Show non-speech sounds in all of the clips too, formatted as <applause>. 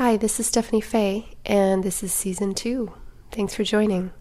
Hi, this is Stephanie Fay, and this is season two. Thanks for joining.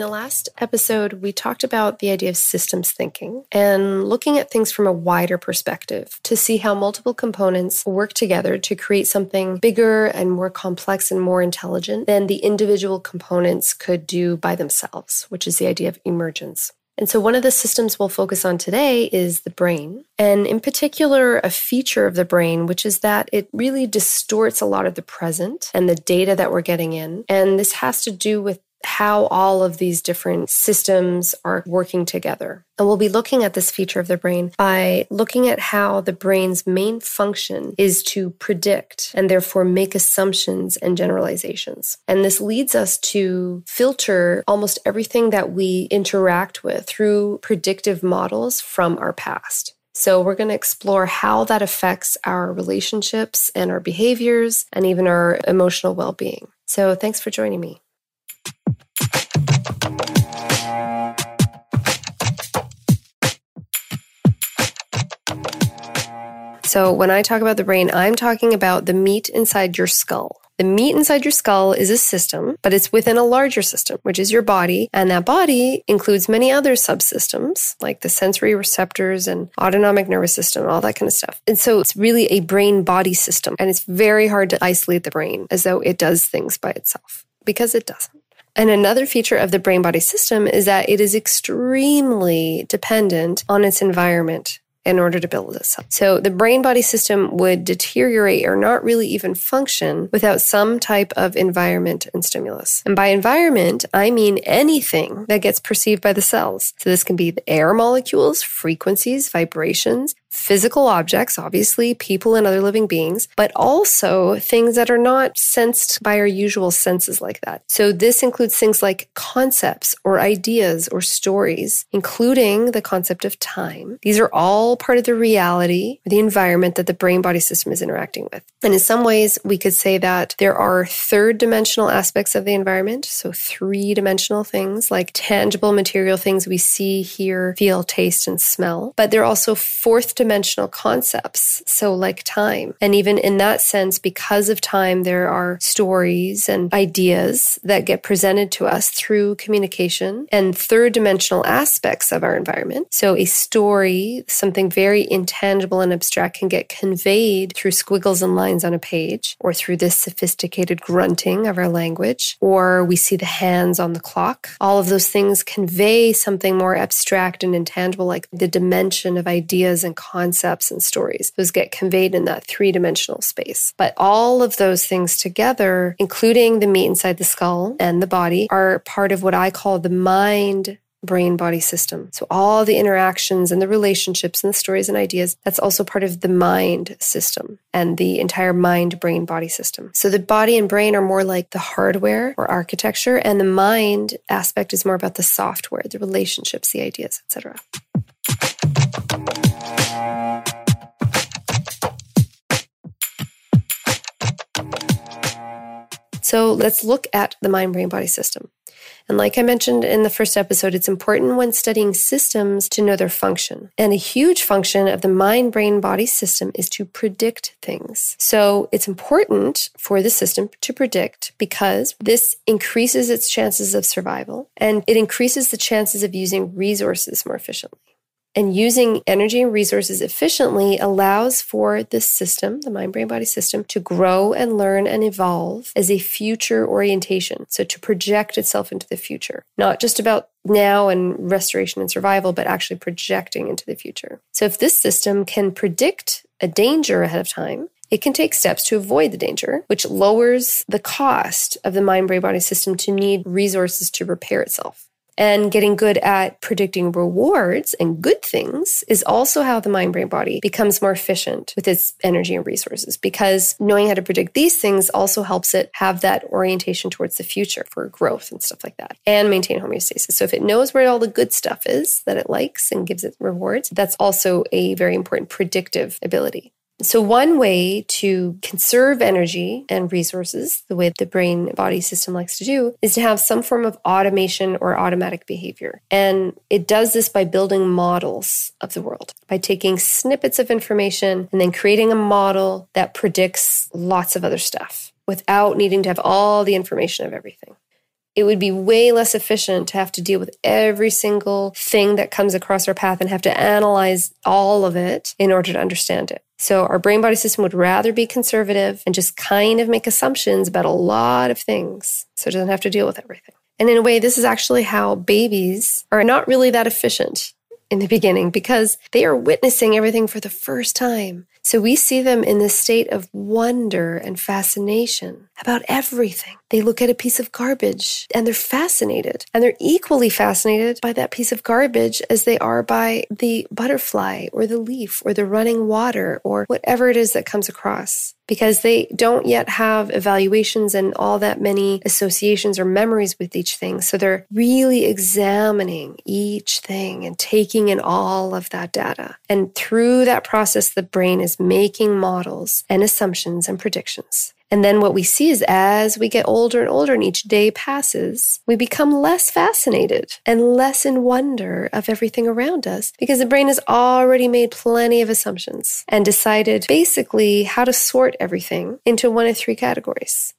The last episode, we talked about the idea of systems thinking and looking at things from a wider perspective to see how multiple components work together to create something bigger and more complex and more intelligent than the individual components could do by themselves, which is the idea of emergence. And so, one of the systems we'll focus on today is the brain, and in particular, a feature of the brain, which is that it really distorts a lot of the present and the data that we're getting in. And this has to do with how all of these different systems are working together. And we'll be looking at this feature of the brain by looking at how the brain's main function is to predict and therefore make assumptions and generalizations. And this leads us to filter almost everything that we interact with through predictive models from our past. So, we're going to explore how that affects our relationships and our behaviors and even our emotional well being. So, thanks for joining me. So, when I talk about the brain, I'm talking about the meat inside your skull. The meat inside your skull is a system, but it's within a larger system, which is your body. And that body includes many other subsystems like the sensory receptors and autonomic nervous system, all that kind of stuff. And so it's really a brain body system. And it's very hard to isolate the brain as though it does things by itself because it doesn't. And another feature of the brain body system is that it is extremely dependent on its environment in order to build itself. So the brain body system would deteriorate or not really even function without some type of environment and stimulus. And by environment, I mean anything that gets perceived by the cells. So this can be the air molecules, frequencies, vibrations, physical objects, obviously people and other living beings, but also things that are not sensed by our usual senses like that. So this includes things like concepts or ideas or stories, including the concept of time. These are all part of the reality, the environment that the brain body system is interacting with. And in some ways, we could say that there are third dimensional aspects of the environment. So three dimensional things like tangible material things we see, hear, feel, taste, and smell. But there are also fourth dimensional concepts. So, like time. And even in that sense, because of time, there are stories and ideas that get presented to us through communication and third dimensional aspects of our environment. So, a story, something very intangible and abstract, can get conveyed through squiggles and lines on a page or through this sophisticated grunting of our language, or we see the hands on the clock. All of those things convey something more abstract and intangible, like the dimension of ideas and concepts and stories. Those get conveyed in that three dimensional space. But all of those things together, including the meat inside the skull and the body, are part of what I call the mind brain body system. So, all the interactions and the relationships and the stories and ideas, that's also part of the mind system and the entire mind brain body system. So, the body and brain are more like the hardware or architecture, and the mind aspect is more about the software, the relationships, the ideas, etc. So let's look at the mind brain body system. And like I mentioned in the first episode, it's important when studying systems to know their function. And a huge function of the mind brain body system is to predict things. So it's important for the system to predict because this increases its chances of survival and it increases the chances of using resources more efficiently. And using energy and resources efficiently allows for this system, the mind brain body system, to grow and learn and evolve as a future orientation. So to project itself into the future, not just about now and restoration and survival, but actually projecting into the future. So if this system can predict a danger ahead of time, it can take steps to avoid the danger, which lowers the cost of the mind brain body system to need resources to repair itself. And getting good at predicting rewards and good things is also how the mind brain body becomes more efficient with its energy and resources because knowing how to predict these things also helps it have that orientation towards the future for growth and stuff like that and maintain homeostasis. So if it knows where all the good stuff is that it likes and gives it rewards, that's also a very important predictive ability. So, one way to conserve energy and resources, the way the brain body system likes to do, is to have some form of automation or automatic behavior. And it does this by building models of the world, by taking snippets of information and then creating a model that predicts lots of other stuff without needing to have all the information of everything it would be way less efficient to have to deal with every single thing that comes across our path and have to analyze all of it in order to understand it. So our brain body system would rather be conservative and just kind of make assumptions about a lot of things so it doesn't have to deal with everything. And in a way, this is actually how babies are not really that efficient in the beginning because they are witnessing everything for the first time. So we see them in this state of wonder and fascination about everything. They look at a piece of garbage and they're fascinated. And they're equally fascinated by that piece of garbage as they are by the butterfly or the leaf or the running water or whatever it is that comes across because they don't yet have evaluations and all that many associations or memories with each thing. So they're really examining each thing and taking in all of that data. And through that process, the brain is making models and assumptions and predictions. And then what we see is as we get older and older and each day passes, we become less fascinated and less in wonder of everything around us because the brain has already made plenty of assumptions and decided basically how to sort everything into one of three categories.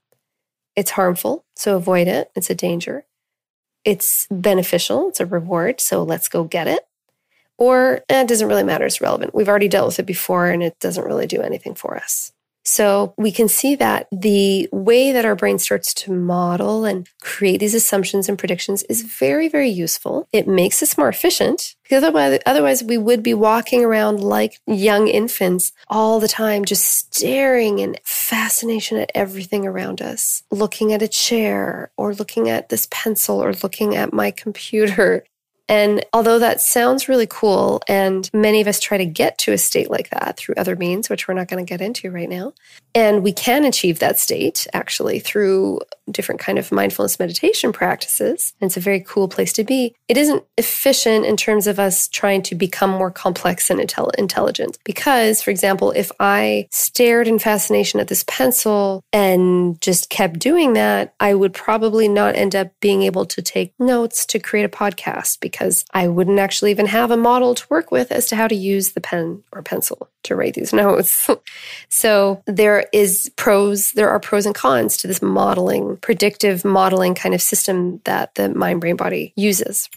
It's harmful, so avoid it. It's a danger. It's beneficial, it's a reward, so let's go get it. Or eh, it doesn't really matter, it's relevant. We've already dealt with it before and it doesn't really do anything for us. So we can see that the way that our brain starts to model and create these assumptions and predictions is very, very useful. It makes us more efficient because otherwise, otherwise we would be walking around like young infants all the time, just staring in fascination at everything around us, looking at a chair or looking at this pencil or looking at my computer and although that sounds really cool, and many of us try to get to a state like that through other means, which we're not going to get into right now, and we can achieve that state actually through different kind of mindfulness meditation practices. And it's a very cool place to be. It isn't efficient in terms of us trying to become more complex and intel- intelligent. Because, for example, if I stared in fascination at this pencil and just kept doing that, I would probably not end up being able to take notes to create a podcast because because I wouldn't actually even have a model to work with as to how to use the pen or pencil to write these <laughs> notes. so there is pros, there are pros and cons to this modeling, predictive modeling kind of system that the mind brain body uses.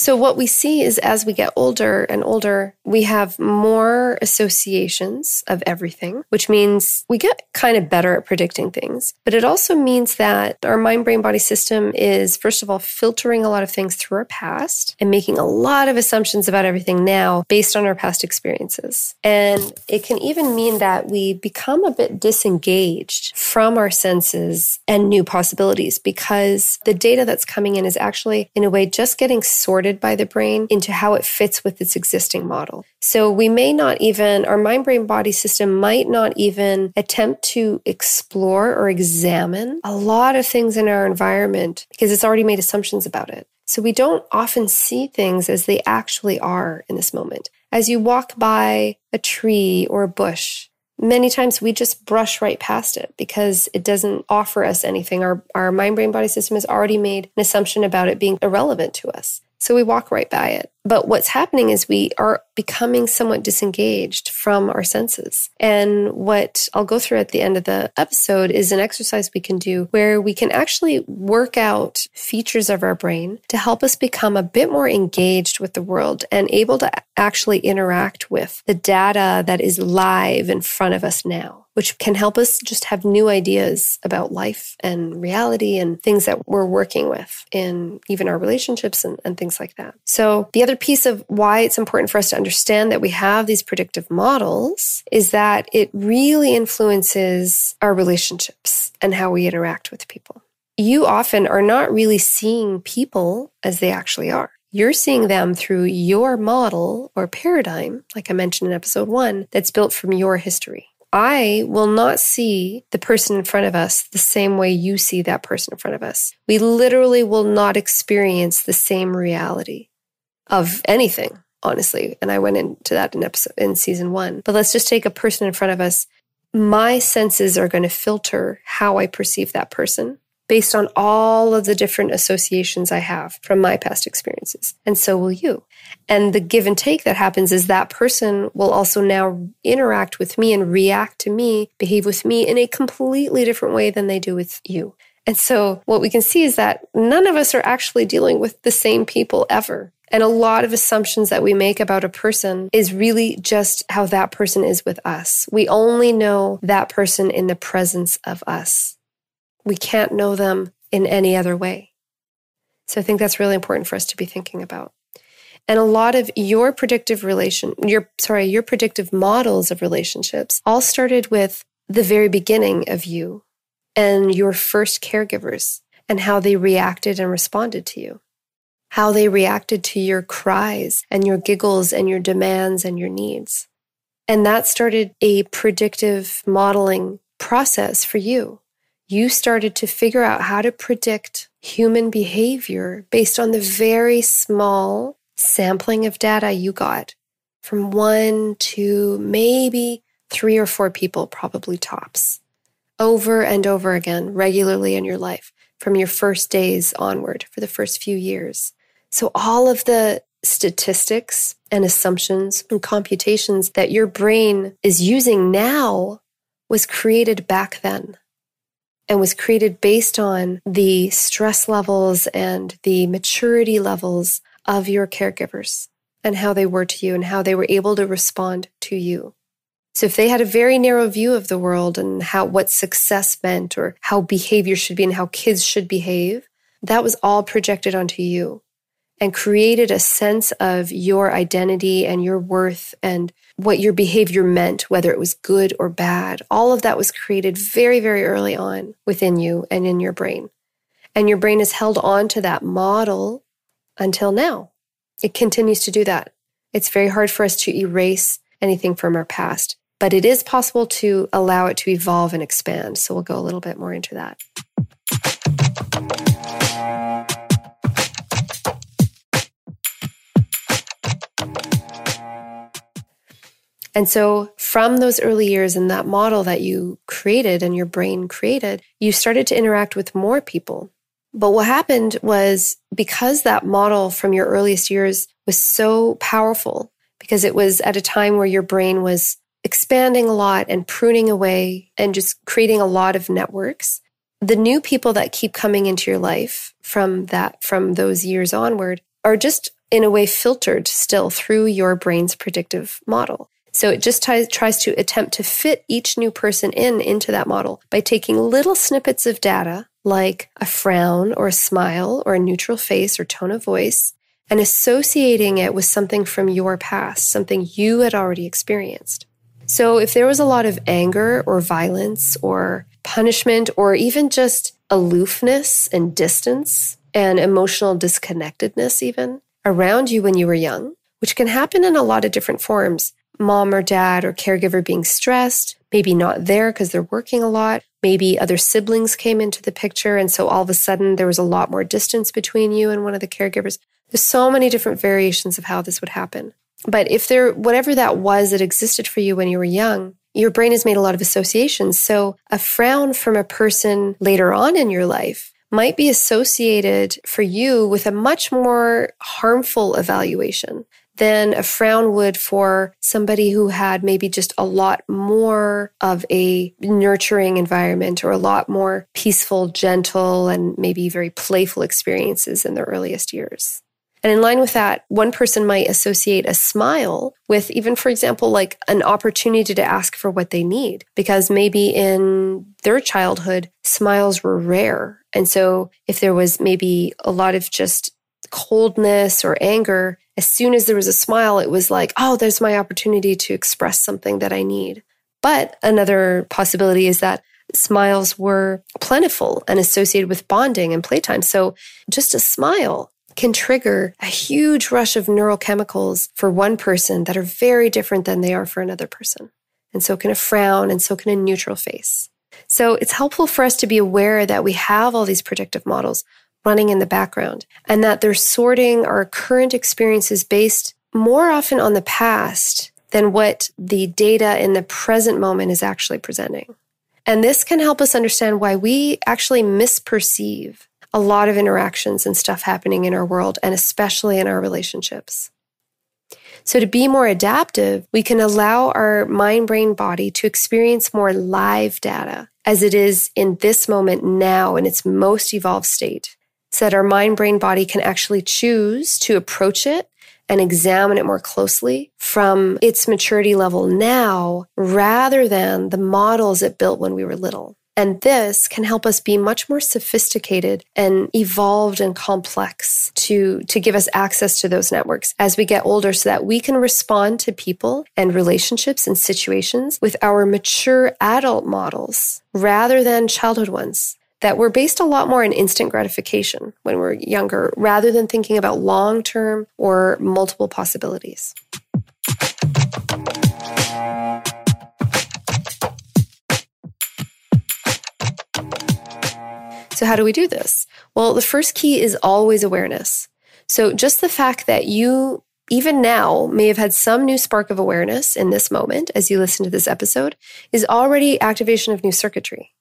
So, what we see is as we get older and older, we have more associations of everything, which means we get kind of better at predicting things. But it also means that our mind brain body system is, first of all, filtering a lot of things through our past and making a lot of assumptions about everything now based on our past experiences. And it can even mean that we become a bit disengaged from our senses and new possibilities because the data that's coming in is actually, in a way, just getting sorted by the brain into how it fits with its existing model. So we may not even, our mind brain body system might not even attempt to explore or examine a lot of things in our environment because it's already made assumptions about it. So we don't often see things as they actually are in this moment. As you walk by a tree or a bush, many times we just brush right past it because it doesn't offer us anything. Our, our mind brain body system has already made an assumption about it being irrelevant to us. So we walk right by it. But what's happening is we are becoming somewhat disengaged from our senses. And what I'll go through at the end of the episode is an exercise we can do where we can actually work out features of our brain to help us become a bit more engaged with the world and able to actually interact with the data that is live in front of us now which can help us just have new ideas about life and reality and things that we're working with in even our relationships and, and things like that. So, the other piece of why it's important for us to understand that we have these predictive models is that it really influences our relationships and how we interact with people. You often are not really seeing people as they actually are. You're seeing them through your model or paradigm, like I mentioned in episode one, that's built from your history. I will not see the person in front of us the same way you see that person in front of us. We literally will not experience the same reality of anything, honestly. And I went into that in episode in season one. But let's just take a person in front of us. My senses are going to filter how I perceive that person based on all of the different associations I have from my past experiences. And so will you. And the give and take that happens is that person will also now interact with me and react to me, behave with me in a completely different way than they do with you. And so what we can see is that none of us are actually dealing with the same people ever. And a lot of assumptions that we make about a person is really just how that person is with us. We only know that person in the presence of us. We can't know them in any other way. So I think that's really important for us to be thinking about. And a lot of your predictive relation, your, sorry, your predictive models of relationships all started with the very beginning of you and your first caregivers and how they reacted and responded to you, how they reacted to your cries and your giggles and your demands and your needs. And that started a predictive modeling process for you you started to figure out how to predict human behavior based on the very small sampling of data you got from one to maybe three or four people, probably tops, over and over again, regularly in your life from your first days onward for the first few years. So, all of the statistics and assumptions and computations that your brain is using now was created back then and was created based on the stress levels and the maturity levels of your caregivers and how they were to you and how they were able to respond to you. So if they had a very narrow view of the world and how what success meant or how behavior should be and how kids should behave, that was all projected onto you and created a sense of your identity and your worth and what your behavior meant, whether it was good or bad. All of that was created very, very early on within you and in your brain. And your brain has held on to that model until now. It continues to do that. It's very hard for us to erase anything from our past, but it is possible to allow it to evolve and expand. So we'll go a little bit more into that. And so, from those early years and that model that you created and your brain created, you started to interact with more people. But what happened was because that model from your earliest years was so powerful, because it was at a time where your brain was expanding a lot and pruning away and just creating a lot of networks, the new people that keep coming into your life from that, from those years onward are just in a way filtered still through your brain's predictive model. So it just t- tries to attempt to fit each new person in into that model by taking little snippets of data like a frown or a smile or a neutral face or tone of voice and associating it with something from your past, something you had already experienced. So if there was a lot of anger or violence or punishment or even just aloofness and distance and emotional disconnectedness even around you when you were young, which can happen in a lot of different forms, mom or dad or caregiver being stressed, maybe not there because they're working a lot. Maybe other siblings came into the picture. And so all of a sudden there was a lot more distance between you and one of the caregivers. There's so many different variations of how this would happen. But if there, whatever that was that existed for you when you were young, your brain has made a lot of associations. So a frown from a person later on in your life might be associated for you with a much more harmful evaluation than a frown would for somebody who had maybe just a lot more of a nurturing environment or a lot more peaceful, gentle, and maybe very playful experiences in their earliest years. And in line with that, one person might associate a smile with even, for example, like an opportunity to ask for what they need, because maybe in their childhood, smiles were rare. And so if there was maybe a lot of just coldness or anger, as soon as there was a smile, it was like, oh, there's my opportunity to express something that I need. But another possibility is that smiles were plentiful and associated with bonding and playtime. So just a smile can trigger a huge rush of neurochemicals for one person that are very different than they are for another person. and so can a frown, and so can a neutral face. So it's helpful for us to be aware that we have all these predictive models running in the background and that they're sorting our current experiences based more often on the past than what the data in the present moment is actually presenting. And this can help us understand why we actually misperceive a lot of interactions and stuff happening in our world, and especially in our relationships. So, to be more adaptive, we can allow our mind, brain, body to experience more live data as it is in this moment now in its most evolved state. So that our mind, brain, body can actually choose to approach it and examine it more closely from its maturity level now rather than the models it built when we were little. And this can help us be much more sophisticated and evolved and complex to, to give us access to those networks as we get older so that we can respond to people and relationships and situations with our mature adult models rather than childhood ones that we're based a lot more in instant gratification when we're younger rather than thinking about long term or multiple possibilities. So, how do we do this? Well, the first key is always awareness. So, just the fact that you, even now, may have had some new spark of awareness in this moment as you listen to this episode is already activation of new circuitry.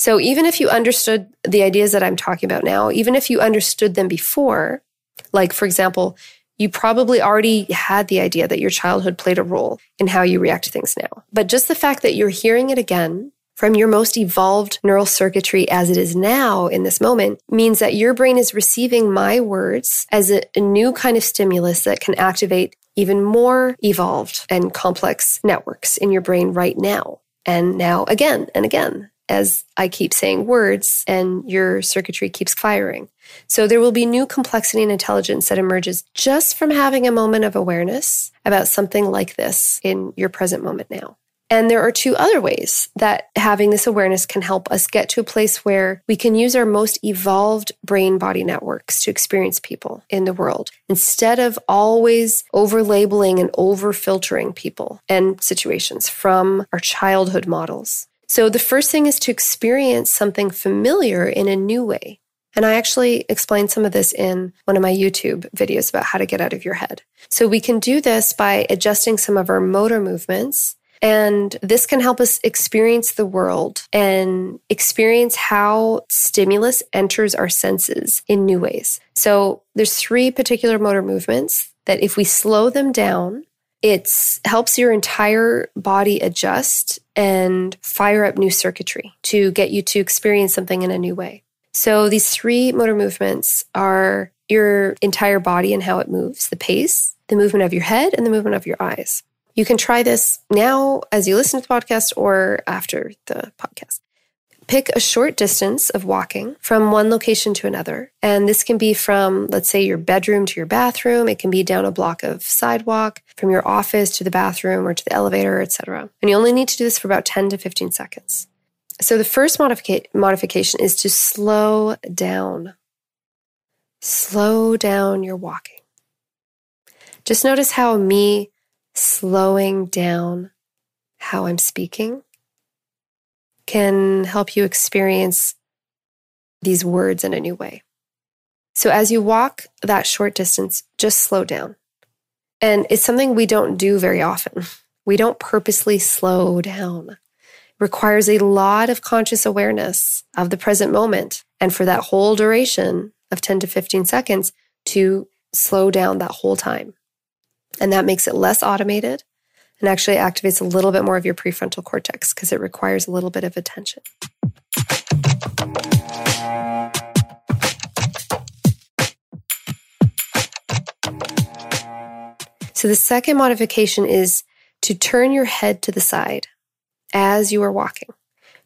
So even if you understood the ideas that I'm talking about now, even if you understood them before, like for example, you probably already had the idea that your childhood played a role in how you react to things now. But just the fact that you're hearing it again from your most evolved neural circuitry as it is now in this moment means that your brain is receiving my words as a, a new kind of stimulus that can activate even more evolved and complex networks in your brain right now. And now again and again as I keep saying words and your circuitry keeps firing. So there will be new complexity and intelligence that emerges just from having a moment of awareness about something like this in your present moment now. And there are two other ways that having this awareness can help us get to a place where we can use our most evolved brain body networks to experience people in the world instead of always over labeling and over filtering people and situations from our childhood models. So the first thing is to experience something familiar in a new way. And I actually explained some of this in one of my YouTube videos about how to get out of your head. So we can do this by adjusting some of our motor movements. And this can help us experience the world and experience how stimulus enters our senses in new ways. So there's three particular motor movements that if we slow them down it helps your entire body adjust and fire up new circuitry to get you to experience something in a new way. So these three motor movements are your entire body and how it moves, the pace, the movement of your head, and the movement of your eyes. You can try this now as you listen to the podcast or after the podcast. Pick a short distance of walking from one location to another. And this can be from, let's say, your bedroom to your bathroom. It can be down a block of sidewalk, from your office to the bathroom or to the elevator, etc. And you only need to do this for about 10 to 15 seconds. So the first modifica- modification is to slow down. Slow down your walking. Just notice how me slowing down how I'm speaking can help you experience these words in a new way. So as you walk that short distance, just slow down. And it's something we don't do very often. <laughs> We don't purposely slow down. It requires a lot of conscious awareness of the present moment. And for that whole duration of 10 to 15 seconds to slow down that whole time. And that makes it less automated and actually activates a little bit more of your prefrontal cortex because it requires a little bit of attention. So the second modification is to turn your head to the side as you are walking.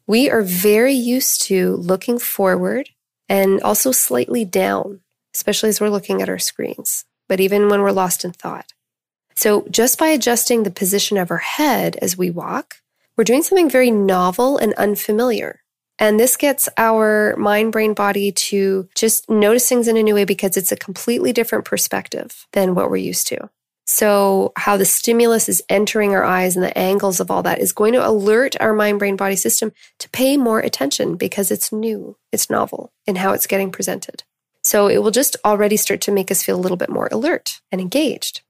We are very used to looking forward and also slightly down, especially as we're looking at our screens, but even when we're lost in thought. So just by adjusting the position of our head as we walk, we're doing something very novel and unfamiliar. And this gets our mind, brain, body to just notice things in a new way because it's a completely different perspective than what we're used to. So, how the stimulus is entering our eyes and the angles of all that is going to alert our mind brain body system to pay more attention because it's new, it's novel in how it's getting presented. So, it will just already start to make us feel a little bit more alert and engaged.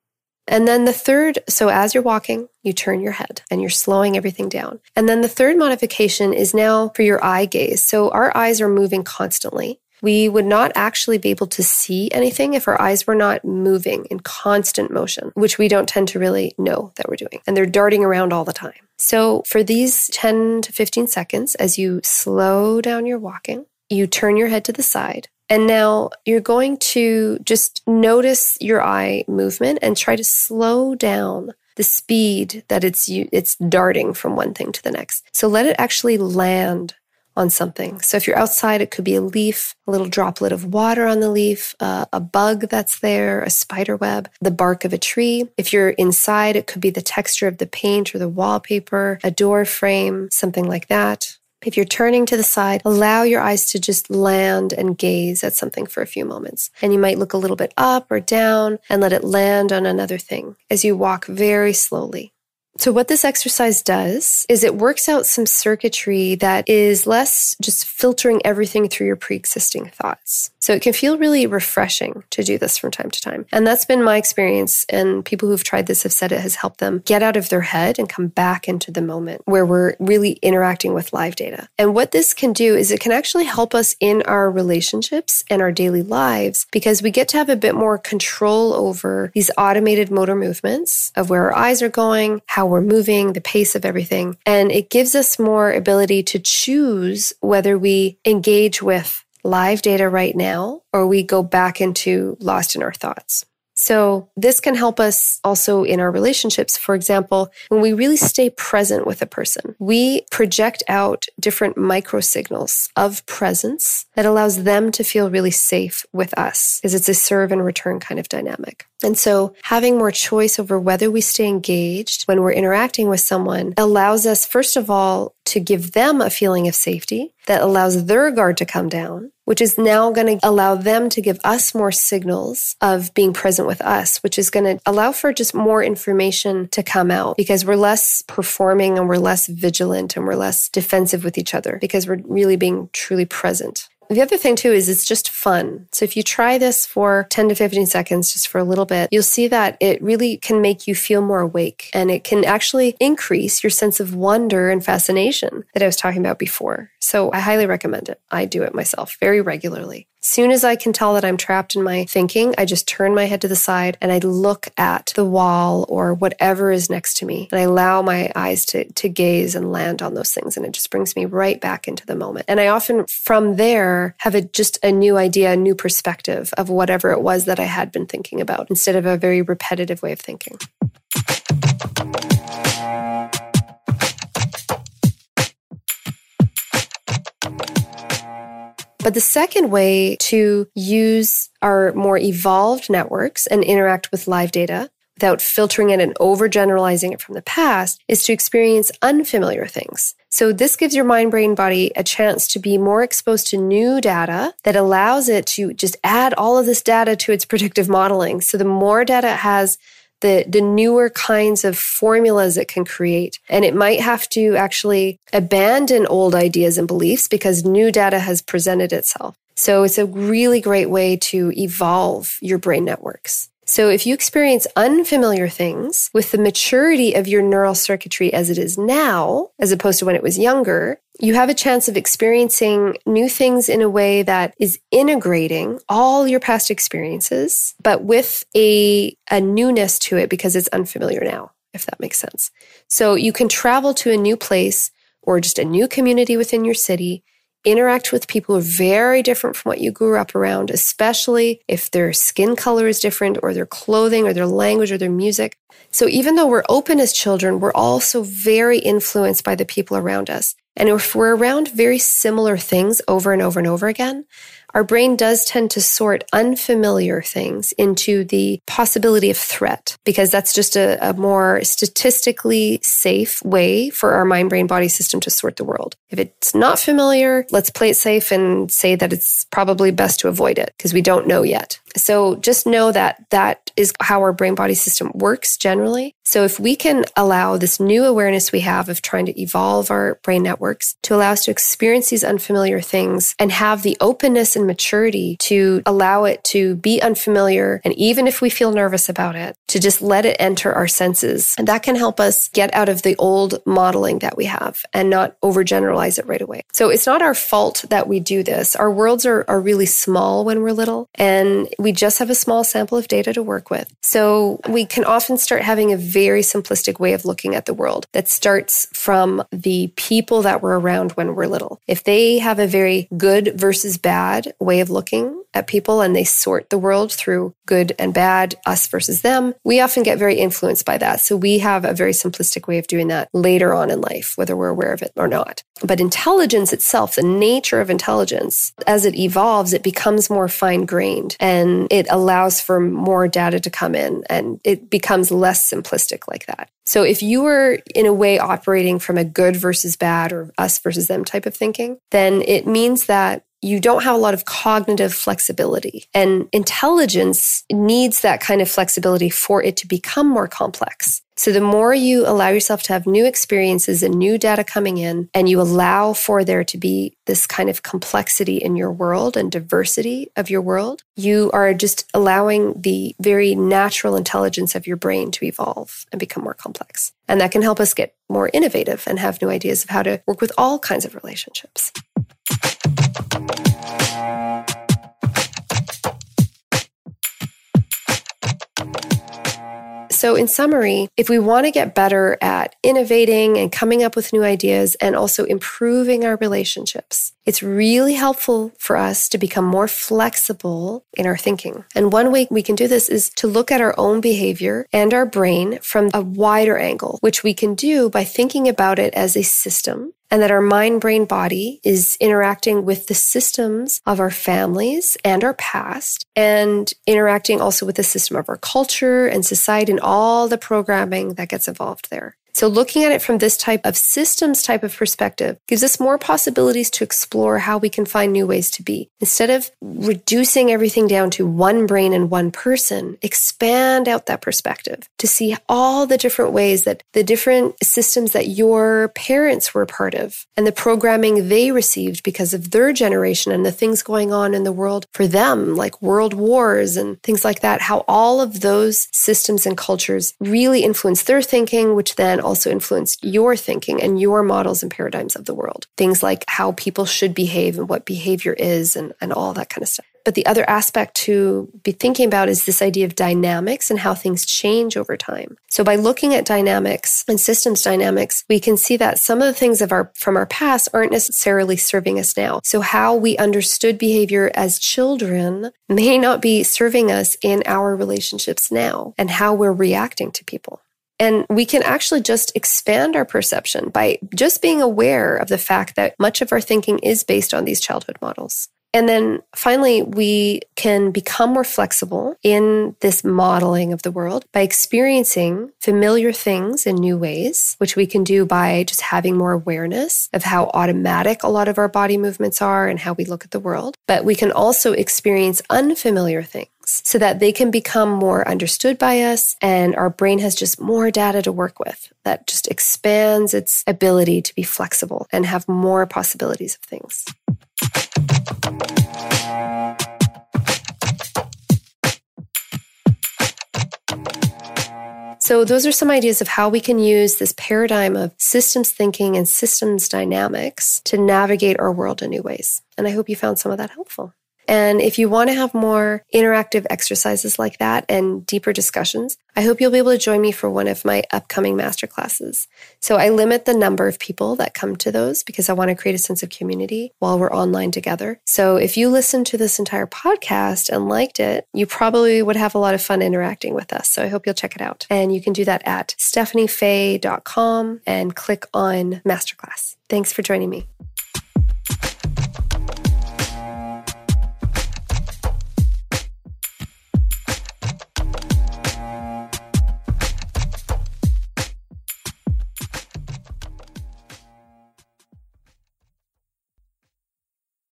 And then the third, so as you're walking, you turn your head and you're slowing everything down. And then the third modification is now for your eye gaze. So our eyes are moving constantly. We would not actually be able to see anything if our eyes were not moving in constant motion, which we don't tend to really know that we're doing. And they're darting around all the time. So for these 10 to 15 seconds, as you slow down your walking, you turn your head to the side. And now you're going to just notice your eye movement and try to slow down the speed that it's it's darting from one thing to the next. So let it actually land on something. So if you're outside, it could be a leaf, a little droplet of water on the leaf, uh, a bug that's there, a spider web, the bark of a tree. If you're inside, it could be the texture of the paint or the wallpaper, a door frame, something like that. If you're turning to the side, allow your eyes to just land and gaze at something for a few moments. And you might look a little bit up or down and let it land on another thing as you walk very slowly. So, what this exercise does is it works out some circuitry that is less just filtering everything through your pre existing thoughts. So, it can feel really refreshing to do this from time to time. And that's been my experience. And people who've tried this have said it has helped them get out of their head and come back into the moment where we're really interacting with live data. And what this can do is it can actually help us in our relationships and our daily lives because we get to have a bit more control over these automated motor movements of where our eyes are going, how how we're moving, the pace of everything. And it gives us more ability to choose whether we engage with live data right now or we go back into lost in our thoughts. So this can help us also in our relationships. For example, when we really stay present with a person, we project out different micro signals of presence that allows them to feel really safe with us because it's a serve and return kind of dynamic. And so having more choice over whether we stay engaged when we're interacting with someone allows us, first of all, to give them a feeling of safety that allows their guard to come down, which is now going to allow them to give us more signals of being present with us, which is going to allow for just more information to come out because we're less performing and we're less vigilant and we're less defensive with each other because we're really being truly present. The other thing too is it's just fun. So if you try this for 10 to 15 seconds, just for a little bit, you'll see that it really can make you feel more awake and it can actually increase your sense of wonder and fascination that I was talking about before. So I highly recommend it. I do it myself very regularly. As soon as I can tell that I'm trapped in my thinking, I just turn my head to the side and I look at the wall or whatever is next to me. And I allow my eyes to, to gaze and land on those things. And it just brings me right back into the moment. And I often, from there, have a, just a new idea, a new perspective of whatever it was that I had been thinking about instead of a very repetitive way of thinking. But the second way to use our more evolved networks and interact with live data without filtering it and overgeneralizing it from the past is to experience unfamiliar things. So this gives your mind, brain, body a chance to be more exposed to new data that allows it to just add all of this data to its <laughs> predictive modeling. So the more data it has, the, the newer kinds of formulas it can create. And it might have to actually abandon old ideas and beliefs because new data has presented itself. So it's a really great way to evolve your brain networks. So if you experience unfamiliar things with the maturity of your neural circuitry as it is now, as opposed to when it was younger, you have a chance of experiencing new things in a way that is integrating all your past experiences, but with a, a newness to it because it's unfamiliar now, if that makes sense. So you can travel to a new place or just a new community within your city interact with people who are very different from what you grew up around, especially if their skin color is different or their clothing or their language or their music. So even though we're open as children, we're also very influenced by the people around us. And if we're around very similar things over and over and over again, our brain does tend to sort unfamiliar things into the possibility of threat because that's just a, a more statistically safe way for our mind brain body system to sort the world. If it's not familiar, let's play it safe and say that it's probably best to avoid it because we don't know yet. So just know that that is how our brain body system works generally. So if we can allow this new awareness we have of trying to evolve our brain networks to allow us to experience these unfamiliar things and have the openness and maturity to allow it to be unfamiliar. And even if we feel nervous about it, to just let it enter our senses. And that can help us get out of the old modeling that we have and not overgeneralize it right away. So it's not our fault that we do this. Our worlds are, are really small when we're little and we just have a small sample of data to work with. So we can often start having a very simplistic way of looking at the world that starts from the people that were around when we're little. If they have a very good versus bad way of looking at people and they sort the world through good and bad, us versus them, we often get very influenced by that. So we have a very simplistic way of doing that later on in life, whether we're aware of it or not. But intelligence itself, the nature of intelligence, as it evolves, it becomes more fine grained and Um, it allows for more data to come in and it becomes less simplistic like that. So if you were in a way operating from a good versus bad or us versus them type of thinking, then it means that you don't have a lot of cognitive flexibility. And intelligence needs that kind of flexibility for it to become more complex. So the more you allow yourself to have new experiences and new data coming in, and you allow for there to be this kind of complexity in your world and diversity of your world, you are just allowing the very natural intelligence of your brain to evolve and become more complex. And that can help us get more innovative and have new ideas of how to work with all kinds of relationships. So, in summary, if we want to get better at innovating and coming up with new ideas and also improving our relationships, it's really helpful for us to become more flexible in our thinking. And one way we can do this is to look at our own behavior and our brain from a wider angle, which we can do by thinking about it as a system and that our mind, brain, body is interacting with the systems of our families and our past and interacting also with the system of our culture and society and all the programming that gets involved there. So looking at it from this type of systems type of perspective gives us more possibilities to explore how we can find new ways to be. Instead of reducing everything down to one brain and one person, expand out that perspective to see all the different ways that the different systems that your parents were part of and the programming they received because of their generation and the things going on in the world for them, like world wars and things like that, how all of those systems and cultures really influence their thinking, which then also influence your thinking and your models and paradigms of the world. Things like how people should behave and what behavior is and, and all that kind of stuff. But the other aspect to be thinking about is this idea of dynamics and how things change over time. So by looking at dynamics and systems dynamics, we can see that some of the things of our from our past aren't necessarily serving us now. So how we understood behavior as children may not be serving us in our relationships now and how we're reacting to people. And we can actually just expand our perception by just being aware of the fact that much of our thinking is based on these childhood models. And then finally, we can become more flexible in this modeling of the world by experiencing familiar things in new ways, which we can do by just having more awareness of how automatic a lot of our body movements are and how we look at the world. But we can also experience unfamiliar things so that they can become more understood by us and our brain has just more data to work with that just expands its ability to be flexible and have more possibilities of things. So, those are some ideas of how we can use this paradigm of systems thinking and systems dynamics to navigate our world in new ways. And I hope you found some of that helpful. And if you want to have more interactive exercises like that and deeper discussions, I hope you'll be able to join me for one of my upcoming masterclasses. So I limit the number of people that come to those because I want to create a sense of community while we're online together. So if you listened to this entire podcast and liked it, you probably would have a lot of fun interacting with us. So I hope you'll check it out. And you can do that at stephaniefay.com and click on masterclass. Thanks for joining me.